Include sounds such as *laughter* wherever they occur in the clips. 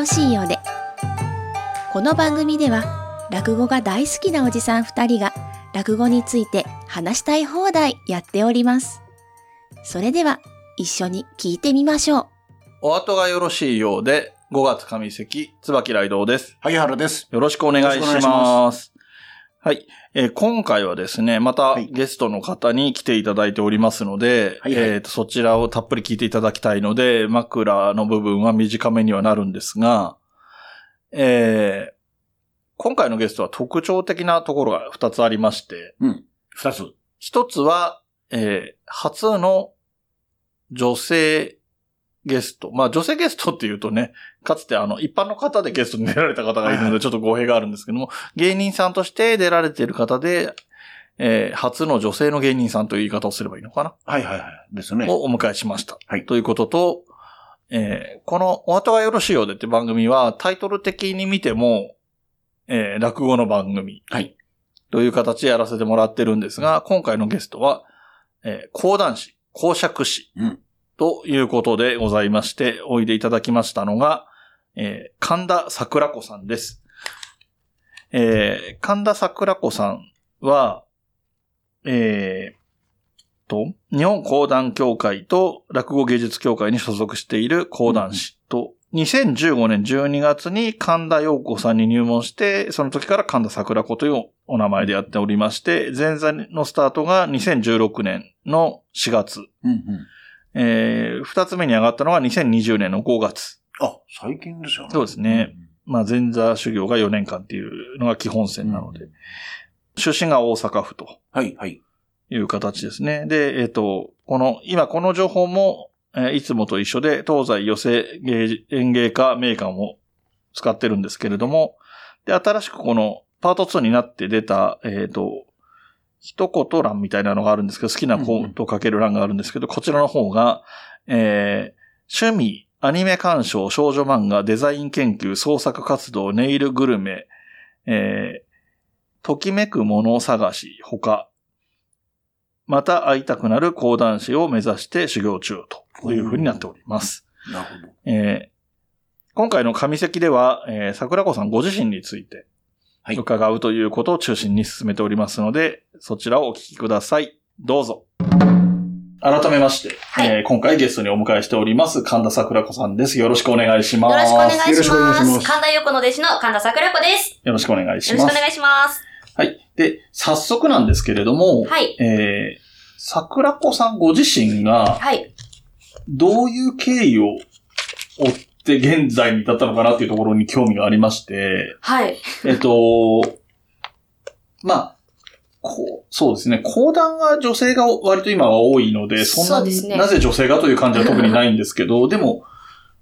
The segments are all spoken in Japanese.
ろしいようでこの番組では落語が大好きなおじさん2人が落語について話したい放題やっておりますそれでは一緒に聞いてみましょうお後がよろしいようで、5月上関、椿雷道です。萩原です。よろしくお願いしよろしくお願いしま。ますはい、えー今回はですね、またはいゲストの方に来ていただいておりますので、はいはいえーとそちらをたっぷり聞いていただきたいので、枕の部分は短めにはなるんですが、えー今回のゲストは特徴的なところが2つありまして、うん。二つ。一つは、えー初の女性ゲスト。まあ女性ゲストっていうとね、かつてあの一般の方でゲストに出られた方がいるのでちょっと語弊があるんですけども、芸人さんとして出られている方で、えー初の女性の芸人さんという言い方をすればいいのかな、はいはいはい。ですね。をお迎えしました。はいということと、えーこのお後がよろしいようでって番組はタイトル的に見ても、えー落語の番組。はい。という形でやらせてもらってるんですが、今回のゲストは、えー講談師、講釈師、うんということでございまして、おいでいただきましたのが、えー神田桜子さんです。えー神田桜子さんは、えーと、日本講談協会と落語芸術協会に所属している講談師と、2015年12月に神田陽子さんに入門して、その時から神田桜子というお名前でやっておりまして、前座のスタートが2016年の4月。うんうん。えー二つ目に上がったのは2020年の5月。あ、最近ですよね。そうですねまあ、前座修行が4年間っていうのが基本線なので。出身が大阪府とはいはい。いう形ですね。で、えっ、と、この、今この情報も、えーいつもと一緒で、東西寄せ芸演芸家名館を使ってるんですけれども、で、新しくこのパート2になって出た、えっ、と、一言欄みたいなのがあるんですけど、好きなコートをかける欄があるんですけど、こちらの方が、えー趣味、アニメ鑑賞、少女漫画、デザイン研究、創作活動、ネイルグルメ、えーときめくもの探し、他、また会いたくなる講談師を目指して修行中というふうになっております。なるほど。えー今回の上席では、えー桜子さんご自身についてはい伺うということを中心に進めておりますので、そちらをお聞きください。どうぞ。改めまして、はいえー今回ゲストにお迎えしております、神田桜子さんです。よろしくお願いします。よろしくお願いしよろしくお願いしま。ますす神田横の弟子の神田桜子です。よろしくお願いします。よろしくお願いします。はい。で、早速なんですけれども、はい。えー桜子さんご自身が、はい。どういう経緯を追って現在に至ったのかなっていうところに興味がありまして、はい。えっと、まあ、こう、そうですね。講談が女性が割と今は多いので、そんなねなぜ女性がという感じは特にないんですけど、*laughs* でも、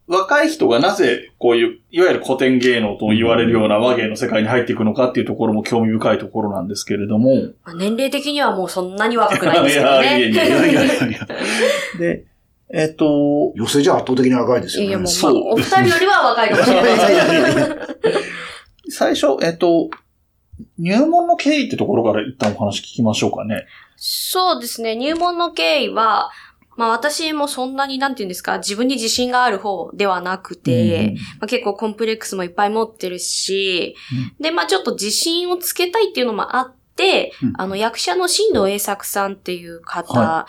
若い人がなぜこういう、いわゆる古典芸能と言われるような和芸の世界に入っていくのかっていうところも興味深いところなんですけれども。まあ年齢的にはもうそんなに若くないんですけどいやいやいやいやいやで、えっと、寄せじゃ圧倒的に若いですよね。*laughs* いやもう、まあ、お二人よりは若いかもしれない最初、えっと、入門の経緯ってところから一旦お話聞きましょうかね。そうですね。入門の経緯は、まあ私もそんなになんて言うんですか、自分に自信がある方ではなくて、まあ、結構コンプレックスもいっぱい持ってるし、で、まあちょっと自信をつけたいっていうのもあって、うん。あの役者の新藤栄作さんっていう方、は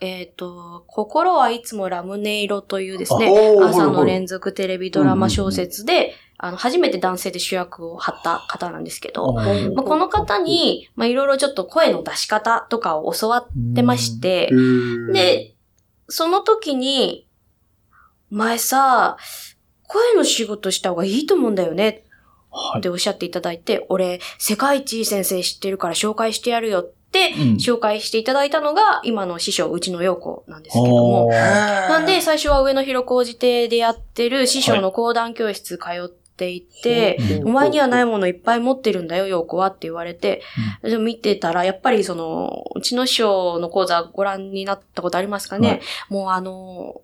えっ、と、心はいつもラムネ色というですね、朝の連続テレビドラマ小説で、あの、初めて男性で主役を張った方なんですけど、まあ、この方に、まあ、いろいろちょっと声の出し方とかを教わってまして、で、その時に、前さ、声の仕事した方がいいと思うんだよねはい。っておっしゃっていただいて、俺、世界一いい先生知ってるから紹介してやるよって、うん。紹介していただいたのが、今の師匠、うちの陽子なんですけども、あなんで、最初は上野広小路邸でやってる師匠の講談教室通っていて、う。んお前にはないものいっぱい持ってるんだよ、陽子はって言われて、でも見てたら、やっぱりその、うちの師匠の講座ご覧になったことありますかね、はい。もうあの、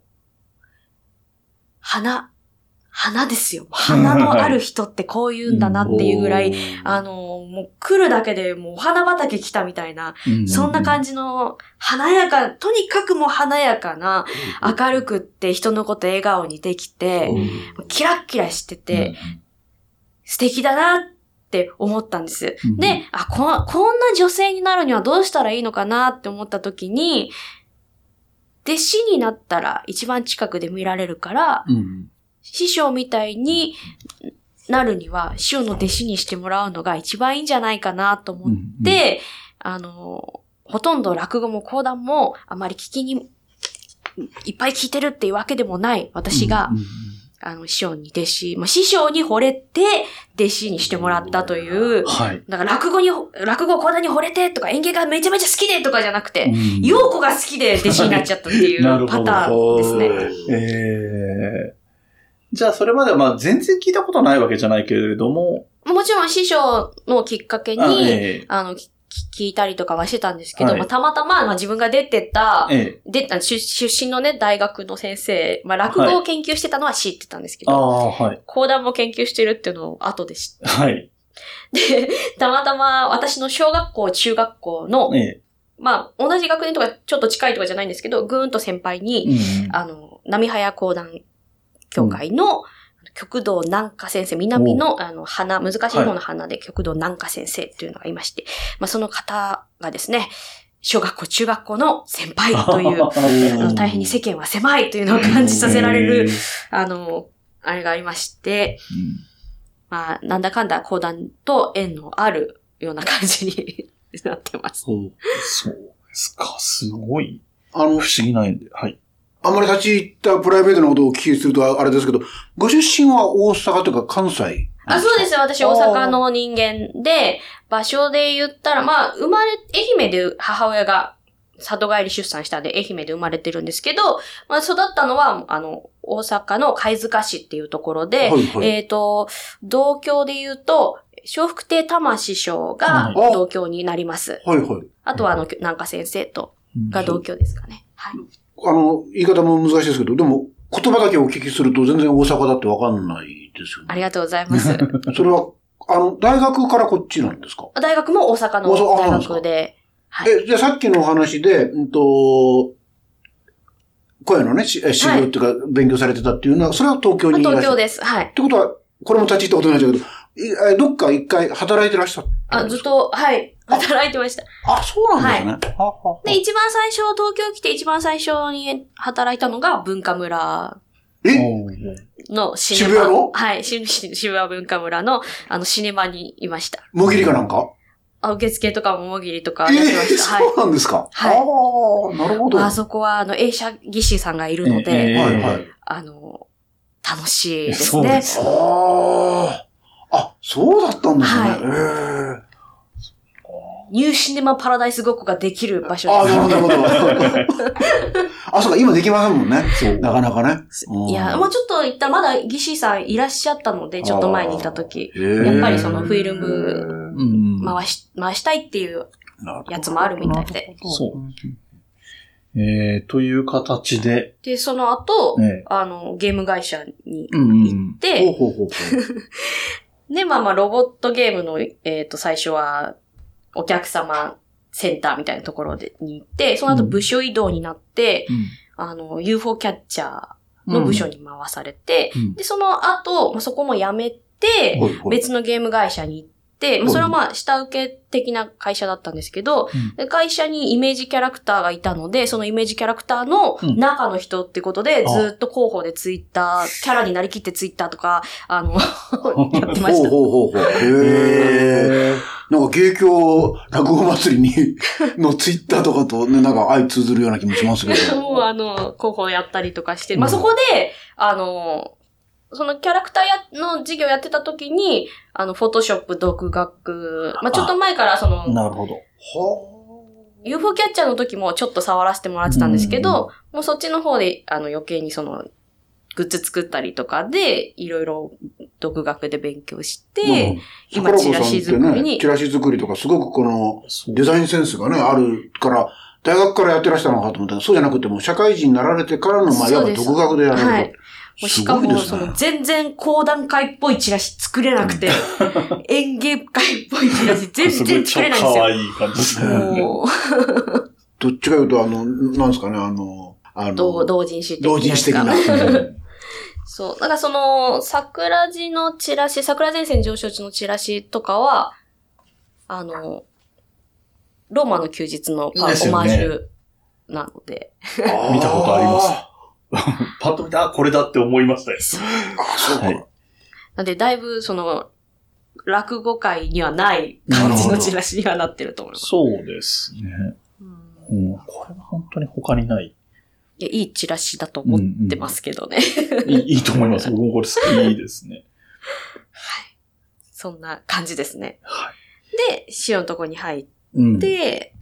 花、花ですよ。花のある人ってこう言うんだなっていうぐらい、*laughs* あの、もう来るだけでもうお花畑来たみたいな、そんな感じの華やか、とにかくもう華やかな、明るくって人のこと笑顔にできて、キラッキラしてて、素敵だなって思ったんです。うん。で、あこ、こんな女性になるにはどうしたらいいのかなって思った時に、弟子になったら一番近くで見られるから、うん。師匠みたいになるには、師匠の弟子にしてもらうのが一番いいんじゃないかなと思って、あの、ほとんど落語も講談もあまり聞きに、いっぱい聞いてるっていうわけでもない私が、うんうんあの、師匠に弟子、まあ、師匠に惚れて、弟子にしてもらったという、はい。だから落語に、落語講談に惚れてとか演芸がめちゃめちゃ好きでとかじゃなくて、うん。陽子が好きで弟子になっちゃったっていう *laughs* パターンですね。えーじゃあ、それまでは、まあ、全然聞いたことないわけじゃないけれども、もちろん師匠のきっかけに、ああ,、え。の、き聞いたりとかはしてたんですけど、はい。まあ、たまたま、まあ、自分が出てたー、え。で、あ出出身のね、大学の先生、まあ、落語を研究してたのは知ってたんですけど、あ、はい。講談も研究してるっていうのを後で知って、はい。で、*laughs* たまたま私の小学校、中学校の、えまあ、同じ学年とかちょっと近いとかじゃないんですけど、ぐーんと先輩に、ーうん。あの、波早講談協会の、極道南下先生、南の、あの、花、難しい方の花で極道南下先生っていうのがいまして、まあ、その方がですね、小学校、中学校の先輩 *laughs* という、あの大変に世間は狭いというのを感じさせられる、あの、あれがありまして、まあ、なんだかんだ講談と縁のあるような感じに *laughs* なってます。そう。そうですか。すごい。あの不、思議ないんで。はい。あんまり立ち入ったプライベートなことをお聞きするとあれですけど、ご出身は大阪というか関西あ、そうですよ。私、大阪の人間で、場所で言ったら、まあ、生まれ、愛媛で母親が里帰り出産したんで、愛媛で生まれてるんですけど、まあ、育ったのは、あの、大阪の貝塚市っていうところで、はいはいえっ、と、同郷で言うと、笑福亭玉師匠がはい同郷になります。はいはい。あとは、あの、南下先生と、が同郷ですかね。はい。あの、言い方も難しいですけど、でも、言葉だけお聞きすると全然大阪だってわかんないですよね。ありがとうございます。*laughs* それは、あの、大学からこっちなんですか？大学も大阪の大学で、はい。え、じゃあさっきのお話で、うんと、声のね、しえ修行っていうか、勉強されてたっていうのは、それは東京にいらっしゃる。東京です。はいっ。てことは、これも立ち入ったことないんだけど、いえどっか一回働いてらっしゃった？あ、ずっ。と、はい、働いてました。あ、そうなんですね。はははで、一番最初、東京来て一番最初に働いたのが文化村え？のシネマ。渋谷の？はい、渋谷文化村の、あの、シネマにいました。もぎりかなんか？あ受付とかももぎりとかえやってまえした。はい。そうなんですか？はいああ、なるほど。あはそこは、あの、映写技師さんがいるのえで、えいはい。あの、楽しいですそうでね。すああ。あ、そうだったんですね。はいえニューシネマパラダイスごっこができる場所えああ、です。なるほど、なるほど。*laughs* あ、そうか、今できませんもんね。そう。なかなかね。うんいや、もうちょっと行ったらまだ技師さんいらっしゃったので、ちょっと前に行った時、やっぱりそのフィルムうん。回し、回したいっていうやつもあるみたいで。そう。えー、という形で、で、その後、ええあの、ゲーム会社に行っほうて、ほうほうほう。*laughs* で、まあまあ、ロボットゲームの、えっ、と、最初は、お客様センターみたいなところでに行って、その後部署移動になって、あの、UFO キャッチャーの部署に回されて、うん。で、その後、まあ、そこも辞めて、別のゲーム会社に行って、まあ、それはまあ、下請け的な会社だったんですけど、うんで会社にイメージキャラクターがいたので、そのイメージキャラクターのうん中の人ってことで、あずっと広報でツイッター、キャラになりきってツイッターとか、あの、*laughs* やってました。ほうほうほうほう。へえ。なんか芸協落語祭りに、*laughs* のツイッターとかとね、なんか相通ずるような気もしますけど。*laughs* もうあの、広報やったりとかして、まあ、そこで、あの、そのキャラクターや、の授業やってた時に、あの、フォトショップ、独学、まあ、ちょっと前からその、なるほど。は UFO キャッチャーの時もちょっと触らせてもらってたんですけど、もうそっちの方で、あの、余計にその、グッズ作ったりとかで、いろいろ独学で勉強して、今桜子チラシ作りにチラシ作りとかすごくこのデザインセンスがね、あるから、大学からやってらしたのかと思ったけど、そうじゃなくても、社会人になられてからの、まあ、いわば独学でやられる。はいしかも、その、全然講談会っぽいチラシ作れなくて、*laughs* 演芸会っぽいチラシ *laughs* 全然作れないんですよ。可愛い感じですね。どっちかいうと、あの、なんですかね、あの、あの、同同人誌的な同。人誌的な。そう。だからその、桜地のチラシ、桜前線上昇地のチラシとかは、あの、ローマの休日のパオマージュなので。見たことあります *laughs* パッと見て、あ、これだって思いましたよ。あ、そうか。はいなんで、だいぶその、落語界にはない感じのチラシにはなってると思います。そうですね。うんうん、これは本当に他にない。いや、いいチラシだと思ってますけどね。いい *laughs* いいと思います。僕もこれ好きですね。そんな感じですね。はで、師匠のとこに入っい。うん。て、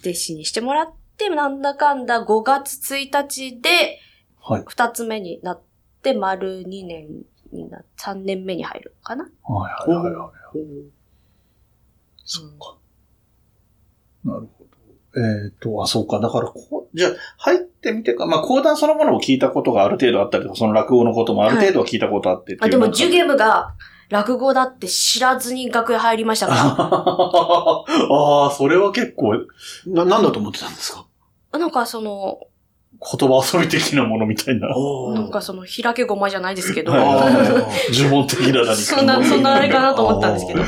弟子にしてもらって、なんだかんだ5月1日で、はい。二つ目になって、丸2年にな、3年目に入るのかなはいはいはいはい。そっか。なるほど。えっ、と、あ、そうか。だからこう、じゃあ、入ってみてか、まあ、講談そのものを聞いたことがある程度あったりとか、その落語のこともある程度は聞いたことあってっていうあ、でも、中ジュゲムが落語だって知らずに楽屋入りましたか *laughs* ああ、それは結構な、なんだと思ってたんですか？ら。なんかその、言葉遊び的なものみたいな。なんかその、開けごまじゃないですけど、*laughs* 呪文的な何か。そんな、そんなあれかなと思ったんですけど、へ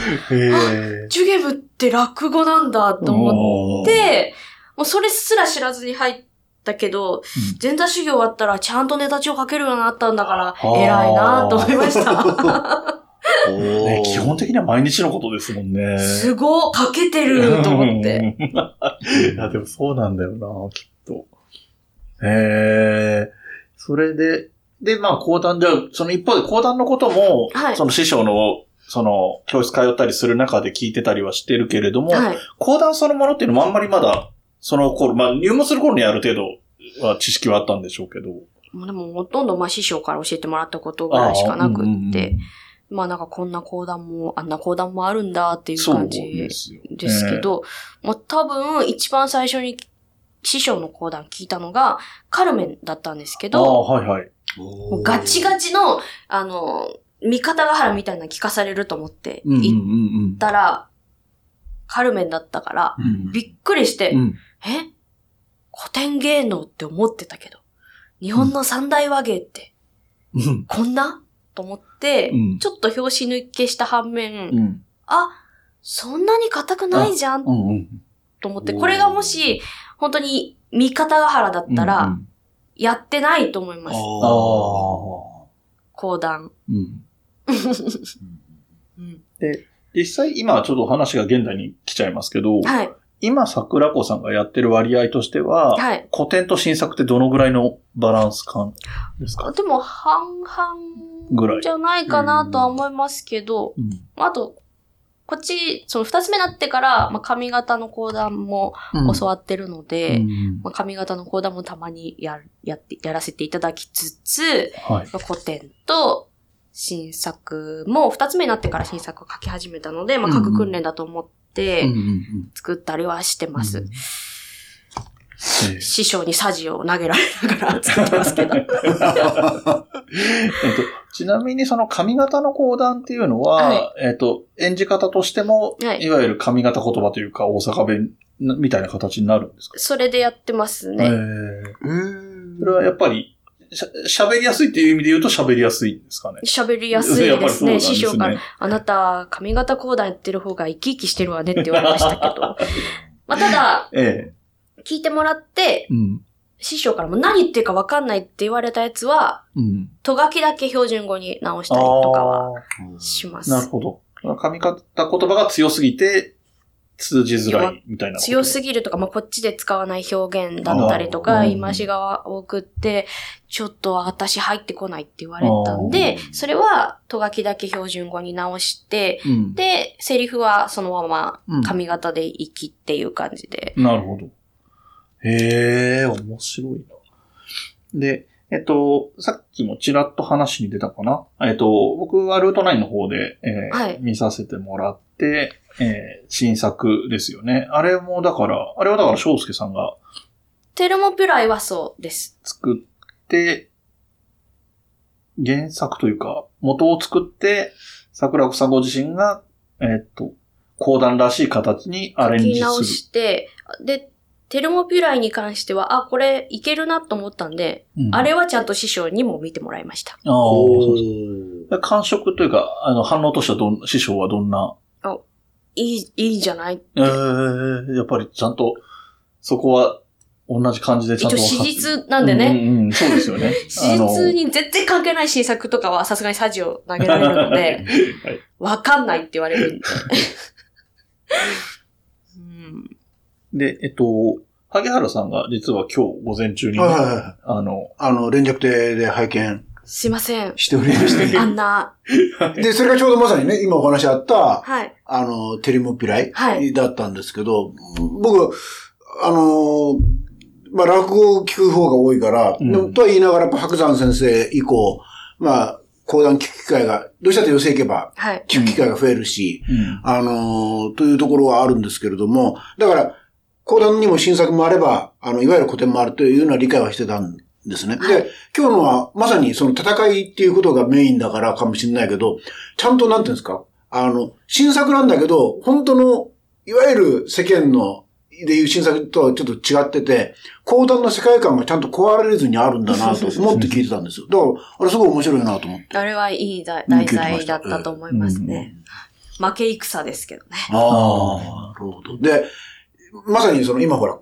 え。ジュゲムって落語なんだと思って、もうそれすら知らずに入ったけど、前座修行終わったらちゃんとネタ帳書けるようになったんだから、ー偉いなと思いました。おねー基本的には毎日のことですもんね。すごい、書けてると思って。うん。いや、でもそうなんだよな、きっと。へえ。それで、で、まあ、講談、じゃあ、その一方で講談のことも、はいその師匠の、その、教室通ったりする中で聞いてたりはしてるけれども、はい。講談そのものっていうのもあんまりまだ、その頃、まあ、入門する頃にある程度は知識はあったんでしょうけど。でもほとんどまあ師匠から教えてもらったことぐらいしかなくって、まあなんかこんな講談も、あんな講談もあるんだっていう感じですけど、もう多分一番最初に師匠の講談聞いたのがカルメンだったんですけど、はいはい。ガチガチの、あの、味方ヶ原みたいなの聞かされると思って行っうんたら、カルメンだったから、うん。びっくりして、うん。え？古典芸能って思ってたけど、日本の三大和芸って、うん。こんな？と思って、うんちょっと拍子抜けした反面、うん。あ、そんなに硬くないじゃんうんうん。と思って、これがもし、本当に三方ヶ原だったら、うんやってないと思います。ああ。講談。うん。*laughs* うんで、実際今ちょっと話が現代に来ちゃいますけど、はい。今桜子さんがやってる割合としては、はい。古典と新作ってどのぐらいのバランス感ですか？でも、半ぐらい々じゃないかなとは思いますけど、うん。あと、こっち、その二つ目になってから、まあ、髪型の講談も教わってるので、うんまあ、髪型の講談もたまにやる、やって、やらせていただきつつ、はい。まあ古典と新作も、二つ目になってから新作を書き始めたので、まあ、書く訓練だと思ってうんうんうん作ったりはしてます。うんええ師匠にサジを投げられながら *laughs* 作ってますけど。えっと、ちなみにその髪型の講談っていうのは、はえっと、演じ方としても、はいい、わゆる髪型言葉というか大阪弁みたいな形になるんですか？それでやってますえね。えうんそれはやっぱり、しゃ喋りやすいっていう意味で言うと喋りやすいんですかね？喋りやすいですね、す師匠から。あなた、髪型講談やってる方が生き生きしてるわねって言われましたけど。*laughs* まあ、ただ、ええ。聞いてもらって、うん。師匠からも何言ってるか分かんないって言われたやつは、うん。とがきだけ標準語に直したりとかはあします。あ、なるほど。髪型言葉が強すぎて、通じづらいみたいな。強すぎるとか、まあ、こっちで使わない表現だったりとあか、ー言い回しが多くって、ちょっと私入ってこないって言われたんあでー、それは、とがきだけ標準語に直して、うん。で、セリフはそのままうん髪型で生きっていう感じで。なるほど。へえ、面白いな。で、えっと、さっきもちらっと話に出たかな？えっと、僕はルート9の方で、えーはい見させてもらって、えー新作ですよね。あれもだから、あれはだから翔介さんがテルモピュライはそうです。作って、原作というか、元を作って、桜子さんご自身が、えーっと、講談らしい形にアレンジする。書き直して、で、テルモピュライに関しては、あ、これいけるなと思ったんで、うんあれはちゃんと師匠にも見てもらいました。ああ、そうそう感触というか、あの、反応としてはどん、師匠はどんな、いい、いいんじゃない？えー、やっぱりちゃんと、そこは同じ感じでちゃん一応史実なんでね。うんうんうん、そうですよね。*laughs* 史実に全然関係ない新作とかはさすがにサジを投げられるので、はいわかんないって言われるんで。*laughs* うんで、えっと、萩原さんが実は今日午前中にね、はいはいはい。あの、あの、連着亭で拝見すいません。しておりまして。あんな、で、それがちょうどまさにね、今お話あった、はい。あの、テリモピライはいだったんですけど、僕、あの、まあ、落語を聞く方が多いから、うんとは言いながら、やっぱ白山先生以降、まあ、講談聞く機会が、どうしたって寄せ行けば、はい。聞く機会が増えるし、うん。あのーというところはあるんですけれども、だから、講談にも新作もあれば、あの、いわゆる古典もあるというような理解はしてたんですね。で、今日のはまさにその戦いっていうことがメインだからかもしれないけど、ちゃんとなんていうんですか、あの、新作なんだけど、本当の、いわゆる世間の、でいう新作とはちょっと違ってて、講談の世界観がちゃんと壊れずにあるんだなと *laughs* 思って聞いてたんですよ。だから、あれすごい面白いなと思って。あれはいい題材だったと思いますね。負け戦ですけどね。ああ、なるほど。で、まさにその今ほら、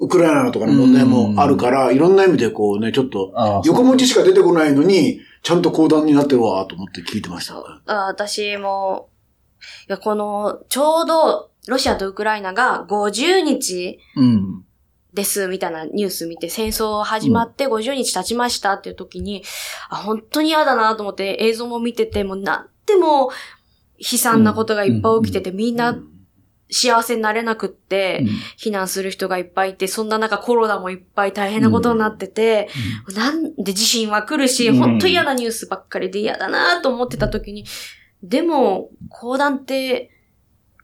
ウクライナとかの問題もあるから、いろんな意味でこうね、ちょっと、横文字しか出てこないのに、ちゃんと講談になってるわ、と思って聞いてました。あ私も、いや、この、ちょうど、ロシアとウクライナが50日うん。ですみたいなニュース見て、戦争始まって50日経ちましたっていう時に、あ、本当に嫌だなと思って映像も見てて、もうなんでも悲惨なことがいっぱい起きてて、みんな幸せになれなくって、避難する人がいっぱいいて、そんな中コロナもいっぱい大変なことになってて、なんで地震は来るし、うん。本当嫌なニュースばっかりで嫌だなと思ってた時に、でも、講談って、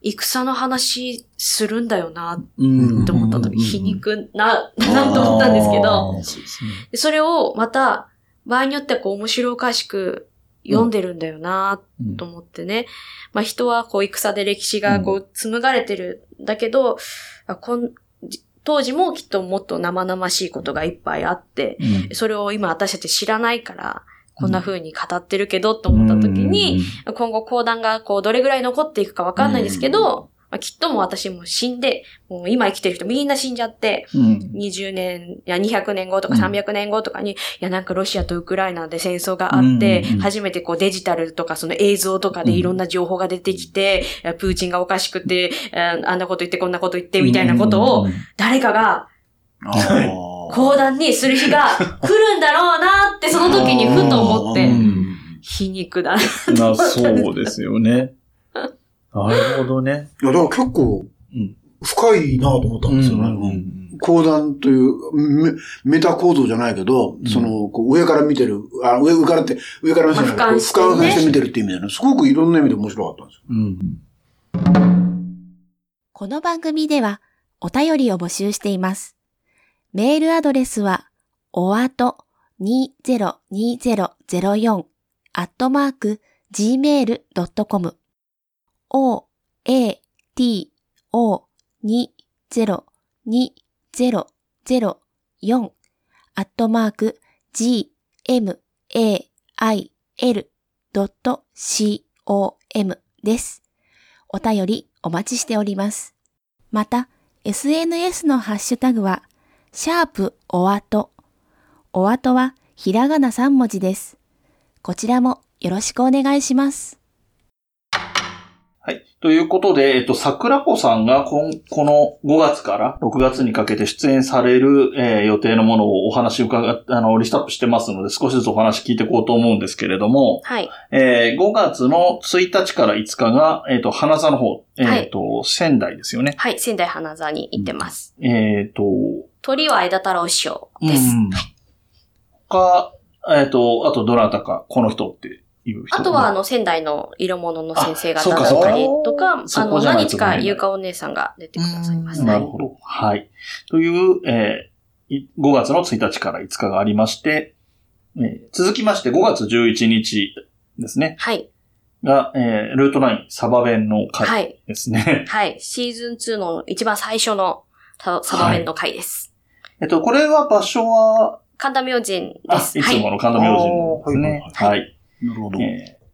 戦の話するんだよなうん。って思った時、皮肉な、なと思ったんですけど、それをまた、場合によってはこう面白おかしく読んでるんだよなうんと思ってね。まあ人はこう戦で歴史がこう紡がれてるんだけど、あこんじ当時もきっともっと生々しいことがいっぱいあって、うん。それを今私たち知らないから、こんな風に語ってるけどと思った時に、、今後講談がこうどれぐらい残っていくかわかんないですけど、まあ、きっともう私も死んで、もう今生きてる人みんな死んじゃって、うん。20年、いや200年後とかうん。300年後とかに、いやなんかロシアとウクライナで戦争があって、うんうんうん。初めてこうデジタルとかその映像とかでいろんな情報が出てきて、いやプーチンがおかしくて、ああんなこと言ってこんなこと言ってみたいなことを、誰かがあ講談にする日が来るんだろうなってその時にふと思って、うん。皮肉だな。な、そうですよね。なるほどね。いや、だから結構うん、深いなと思ったんですよね。うん講談というメメタ構造じゃないけど、んその、こう上から見てる、あ、上上からって、上から見てる、まあ俯瞰してね俯瞰して見てるっていう意味でね、すごくいろんな意味で面白かったんですよ。うん。この番組ではお便りを募集しています。メールアドレスは、おあと202004アットマーク gmail.com o, a, t, o, 202004アットマーク g, m, a, i, l, c, o, m です。お便りお待ちしております。また、SNS のハッシュタグは、シャープおあと。おあとはひらがな3文字です。こちらもよろしくお願いします。はい。ということで、えっと、桜子さんがこんこの5月から6月にかけて出演される、えー予定のものをお話伺っ、あの、リストアップしてますので、少しずつお話聞いていこうと思うんですけれども、はい。えー5月の1日から5日が、えっ、と、花座の方、えっ、と、仙台ですよね。はい。仙台花座に行ってます。えっ、と、鳥は枝太郎師匠です。うん。他、えっ、と、あとどなたか、この人っていう人。あとは、あの、仙台の色物の先生方あだったりとか、そあの、何日かゆうかお姉さんが出てくださいます。はいなるほど。はい。という、えーい5月の1日から5日がありまして、えー続きまして5月11日ですね。はい。が、えールート9サバ弁のは回い。ですね。はい。シーズン2の一番最初のササバ弁の回です。えっと、これは場所は、神田明神あ、です。いつもはい。の神田明神ですね。あーはい。なるほど。えー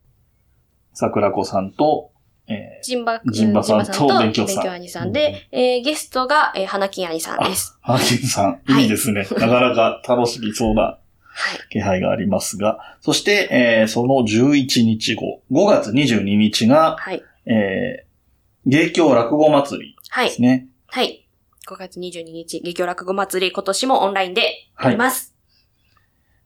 桜子さんと、えジンバ、ジンバさんと勉強さん勉兄さんで、えーゲストが、えー花金兄さんです。ー、ハーキンさん、はいいいですね。*laughs* なかなか楽しみそうなはい。気配がありますが、そして、えーその11日後、5月22日が、はい。えー芸協落語祭りはいです。ね。はい。5月22日、劇場落語祭り、今年もオンラインでやります。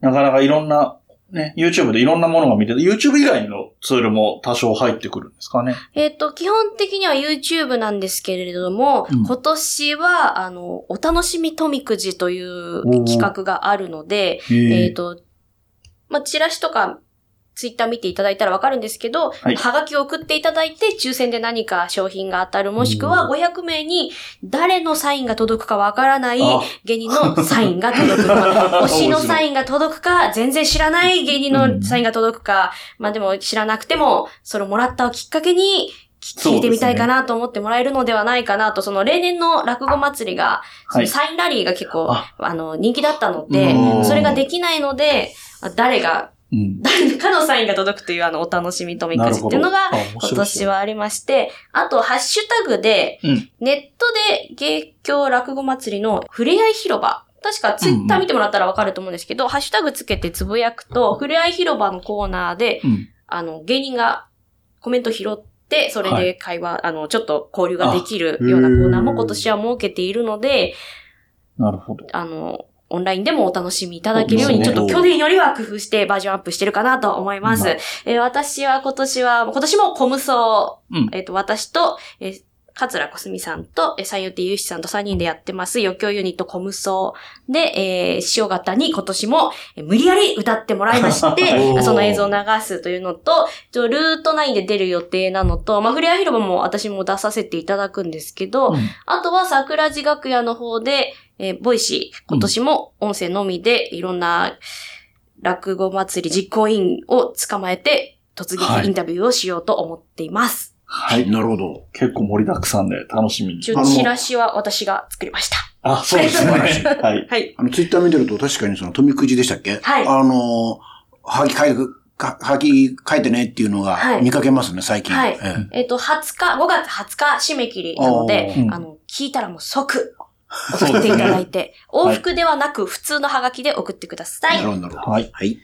なかなかいろんな、ね、YouTube でいろんなものが見てて、YouTube 以外のツールも多少入ってくるんですかね？えっ、と、基本的には YouTube なんですけれども、うん。今年は、あの、お楽しみとみくじという企画があるので、えっ、えと、まあ、チラシとか、ツイッター見ていただいたらわかるんですけど、はい。はがきを送っていただいて、抽選で何か商品が当たる、もしくは500名に誰のサインが届くかわからないあ。芸人のサインが届くか、*laughs* 推しのサインが届くか、全然知らない芸人のサインが届くか、まあでも知らなくても、それをもらったをきっかけに、聞いてみたいかなと思ってもらえるのではないかなと、その例年の落語祭りが、そはい。のサインラリーが結構、あ。あの、人気だったのでう、ん。それができないので、誰が、うん。誰かのサインが届くというあの、お楽しみとみくじっていうのが、今年はありまして、あと、ハッシュタグで、うん。ネットで芸協落語祭りのふれあい広場、確かツイッター見てもらったらわかると思うんですけど、ハッシュタグつけてつぶやくと、ふれあい広場のコーナーで、うん。あの、芸人がコメント拾って、それはで会話、あの、ちょっと交流ができるようなコーナーも今年は設けているので、なるほど。あの、オンラインでもお楽しみいただけるように、ちょっと去年よりは工夫してバージョンアップしてるかなと思います。まあえー私は今年は、今年もコムソうん。えっ、と、私と、えー桂小澄さんと、えー、三遊亭ゆうしさんと3人でやってます、余興ユニットコムソで、えー、塩型に今年も、えー無理やり歌ってもらいまし *laughs* おてー、その映像を流すというのと、ルート9で出る予定なのと、まあ、フレア広場も私も出させていただくんですけど、うん。あとは桜地楽屋の方で、えーボイシー、今年も音声のみでいろんな落語祭り実行委員を捕まえて突撃インタビューをしようと思っています。はい。なるほど。結構盛りだくさんで楽しみに。チラシは私が作りました。あ、そうですね。はい。はい。あの、ツイッター見てると確かにその、富くじでしたっけ？はいあの、はがき書いて、かはがき書いてねっていうのがはい見かけますね、最近。はいええっ、と、20日、5月20日締め切りなので、あの、聞いたらもう即送っていただいて、往復ではなく普通のハガキで送ってくださ。えないるほど、なるほど。はい。はい。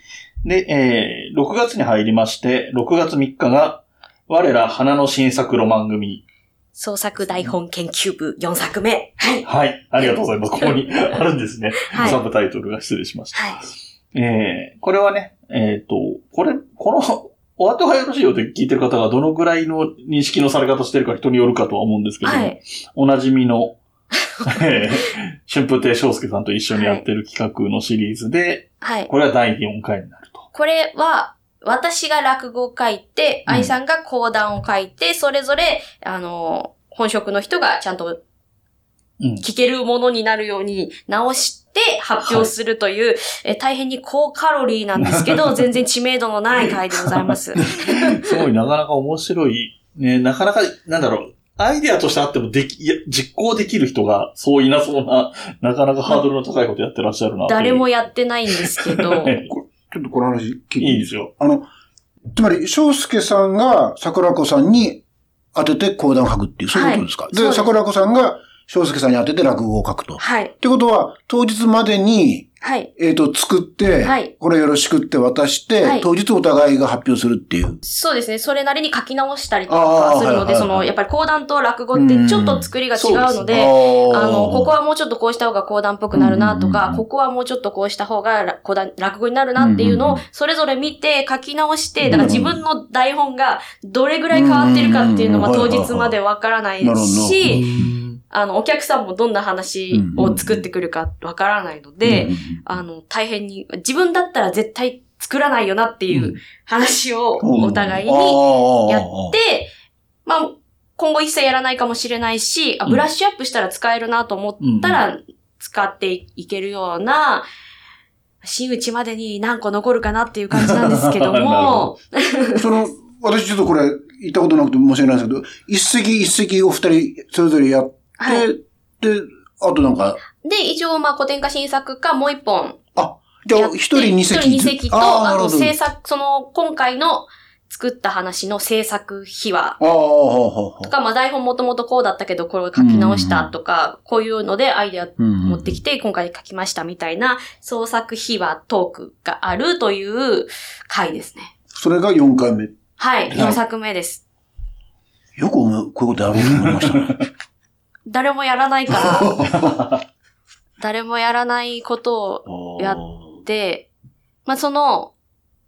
で、えー、6月に入りまして、6月3日が、我ら花の新作ロマン組。創作台本研究部4作目。はい。はい。ありがとうございます。ここにあるんですね。はいサブタイトルが失礼しました。はい。えー、これはね、えっ、と、これ、この、お後がよろしいよって聞いてる方がどのぐらいの認識のされ方してるか人によるかとは思うんですけども、はい。おなじみの、えー *laughs* 春風亭昇介さんと一緒にやってる企画のシリーズで、はい。これは第4回になると。これは、私が落語を書いて、うん愛さんが講談を書いて、それぞれ、あの、本職の人がちゃんとうん。聞けるものになるように直して発表するという、え大変に高カロリーなんですけど、*laughs* 全然知名度のない回でございます。*laughs* すごいなかなか面白い、ね、なかなか、なんだろう、アイデアとしてあってもでき、いや、実行できる人がそういなそうな、なかなかハードルの高いことやってらっしゃるな。誰もやってないんですけど、*laughs* えちょっとこの話聞いていいですよ。あの、つまり、翔介さんが桜子さんに当てて講談を書くっていう、そういうことですか、ではいです桜子さんが翔介さんに当てて落語を書くと。っはい。てことは、当日までに、はい。えっ、と、作って、はい。これよろしくって渡して、はい。当日お互いが発表するっていう。そうですね。それなりに書き直したりとかするので、はいはいはい。その、やっぱり講談と落語ってちょっと作りが違うので、ああの、ここはもうちょっとこうした方が講談っぽくなるなとか、ここはもうちょっとこうした方が落語になるなっていうのをそれぞれ見て書き直して、だから自分の台本がどれぐらい変わってるかっていうのは当日までわからない。し、うんあの、お客さんもどんな話を作ってくるかわからないのでうん、あの、大変に、自分だったら絶対作らないよなっていう話をお互いにやって、まあ、今後一切やらないかもしれないし、あうん。ブラッシュアップしたら使えるなと思ったら、使っていけるような真打ちまでに何個残るかなっていう感じなんですけども、*laughs* その、私ちょっとこれ、行ったことなくて申し訳ないですけど、一席一席お二人それぞれやって、はいで、あとなんか、で、一応、まあ、古典化新作かもう一本あ、じゃあ一人二席。一人二席と、あーなあとるほど制作、その、今回の作った話の制作秘話ああ、とか、まあ台本もともとこうだったけど、これを書き直したとか、こういうのでアイデア持ってきて、今回書きましたみたいな創作秘話トークがあるという回ですね。それが4回目。はい、はい4作目です。よくこういうことやろうと思いましたね。誰もやらないから、*laughs* 誰もやらないことをやっで、まあその、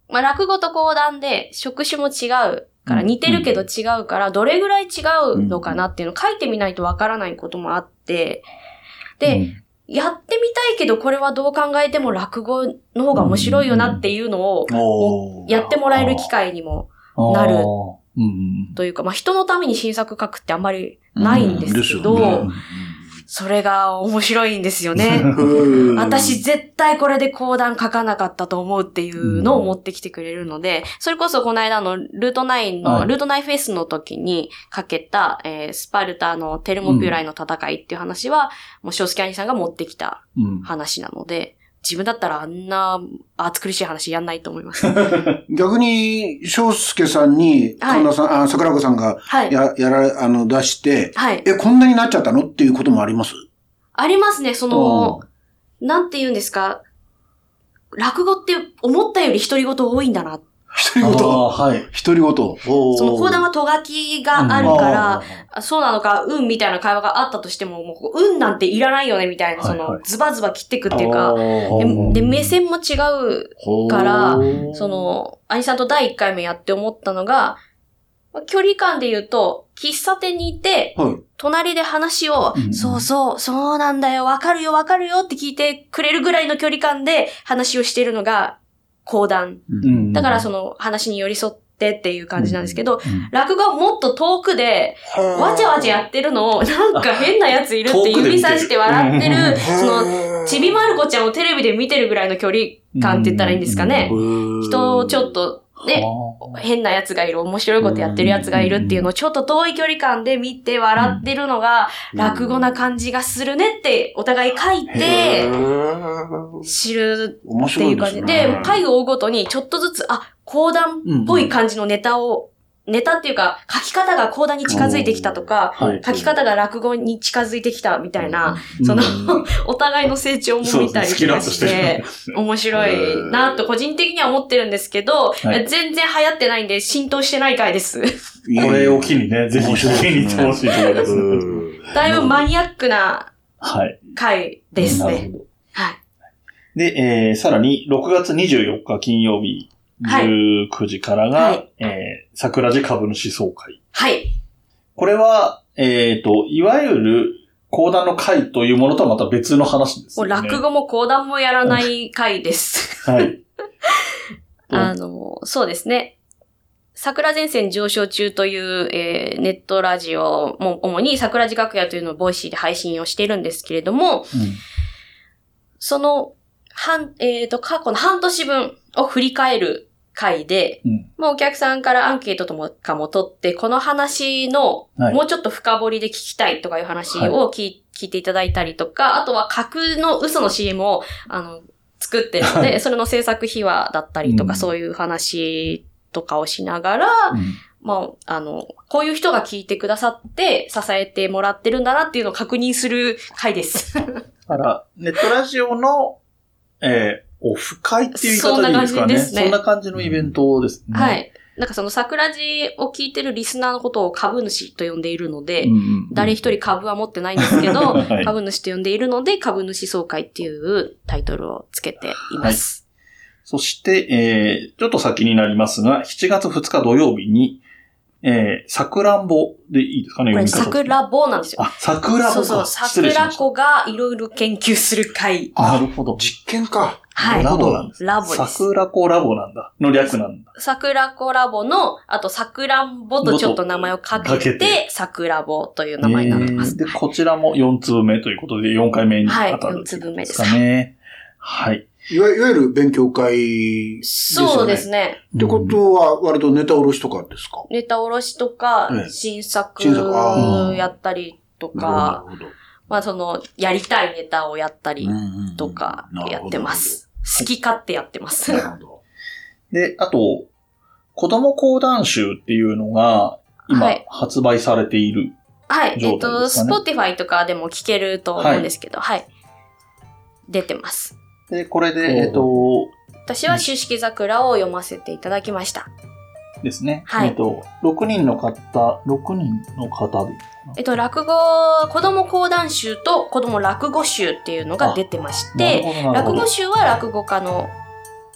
まあ落語と講談で職種も違うから、うん似てるけど違うから、どれぐらい違うのかなっていうのを書いてみないとわからないこともあって、で、やってみたいけどこれはどう考えても落語の方が面白いよなっていうのを、やってもらえる機会にも、なるというか、まあ人のために新作書くってあんまりないんですけど、うんそれが面白いんですよね。うん私絶対これで講談書かなかったと思うっていうのを持ってきてくれるので、それこそこの間のルート9の、はい。ルート9フェスの時にかけた、えースパルタのテルモピュライの戦いっていう話は、もうショースキャニさんが持ってきたうん。話なので、自分だったらあんな暑苦しい話やんないと思います。*laughs* 逆に、翔介さんに、はい神田さん、あ、桜子さんが、はい。や、やられ、あの、出して、はい。え、こんなになっちゃったのっていうこともあります？ありますね、その、なんて言うんですか、落語って思ったより独り言多いんだな。あ独り言。あはい。独り言。そその講談はとがきがあるから、あそうなのか、うんみたいな会話があったとしても、もう、うんなんていらないよね、みたいな、そのはいはい、ズバズバ切ってくっていうか、でで、目線も違うから、そ、の、兄さんと第1回目やって思ったのが、まあ距離感で言うと、喫茶店にいて、はい。隣で話を、うんそうそう、そうなんだよ、わかるよ、わかるよって聞いてくれるぐらいの距離感で話をしてるのが、講談。うん。だからその話に寄り添ってっていう感じなんですけど、うん。落語はもっと遠くで、わちゃわちゃやってるのを、なんか変なやついるって指さして笑ってる、その、ちびまる子ちゃんをテレビで見てるぐらいの距離感って言ったらいいんですかね。人をちょっと、ね、は変なやつがいる、面白いことやってるやつがいるっていうのをちょっと遠い距離感で見て笑ってるのが、落語な感じがするねってお互い書いて、知る面っていう感じ。で、回を追うごとにちょっとずつ、あ、講談っぽい感じのネタを、ネタっていうか、書き方が講談に近づいてきたとか、はい書き方が落語に近づいてきたみたいな、その、*laughs* お互いの成長も見たりして、面白いなと個人的には思ってるんですけど、はい全然流行ってないんで浸透してない回です。これを機にね、ぜひ聞きに行ってほしいと思います。だいぶマニアックなはい。回ですね。なるほど。はい。で、えー、さらに、6月24日金曜日、はい19時からが、はいえー、桜地株主総会。はい。これは、えっ、と、いわゆる、講談の会というものとはまた別の話ですね。落語も講談もやらない回です。はい。*laughs* あの、そうですね。桜前線上昇中という、えーネットラジオも主に桜地楽屋というのを Voicy で配信をしているんですけれども、その、半、えっ、と、過去の半年分を振り返る回で、うん。まあお客さんからアンケートともかも取って、この話の、はい。もうちょっと深掘りで聞きたいとかいう話を聞,、い、聞いていただいたりとか、あとは架空の嘘の CM を、あの、作ってるので、はい。それの制作秘話だったりとか、うん。そういう話とかをしながら、うん。まあ、あの、こういう人が聞いてくださって、支えてもらってるんだなっていうのを確認する回です。だから、ネットラジオの、えー、オフ会っていう言い方でいいですかね。そんな感じですねそんな感じのイベントですね。は。い。なんかその桜地を聞いてるリスナーのことを株主と呼んでいるので、うんうん誰一人株は持ってないんですけど、*laughs* はい株主と呼んでいるので、株主総会っていうタイトルをつけています。そして、えー、ちょっと先になりますが、7月2日土曜日に、えー、桜んぼでいいですかねこれ、桜棒なんですよ。あ、桜んぼか。そうそう。桜子がいろいろ研究する会。なるほど。実験か。はいラボなんです。ラボです。桜子ラボなんだ。の略なんだ。桜子ラボの、あと桜んぼとちょっと名前をかけてて、桜ぼという名前になってます。えーで、こちらも4粒目ということで4回目にはい当たる4粒目ですかね。はい。いわいわゆる勉強会ですよね。そうですね。ってことは、割とネタおろしとかですか？ネタおろしとかええ、新作新作あーやったりとなか、るほど。まあその、やりたいネタをやったりとかやってます。好き勝手やってます。なるほど。で、あと、子供講談集っていうのが、今はい、発売されている。はい。えっと、ですかね Spotify とかでも聞けると思うんですけど、はい。出てます。で、これで、えっと、私は、秋式桜を読ませていただきました。ですね。はいえっと、6人の方、6人の方でえっと、落語、子供講談集と子供落語集っていうのが出てまして、落語集は落語家の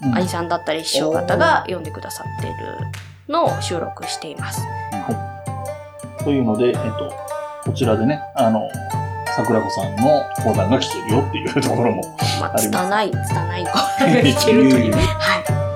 うん兄さんだったり師匠方が読んでくださってるのを収録しています。というので、えっと、こちらでね、あの、桜子さんの講談が聞けるよっていうところも。まあ、あります拙い、拙い講談が *laughs* 聞けるという。はい。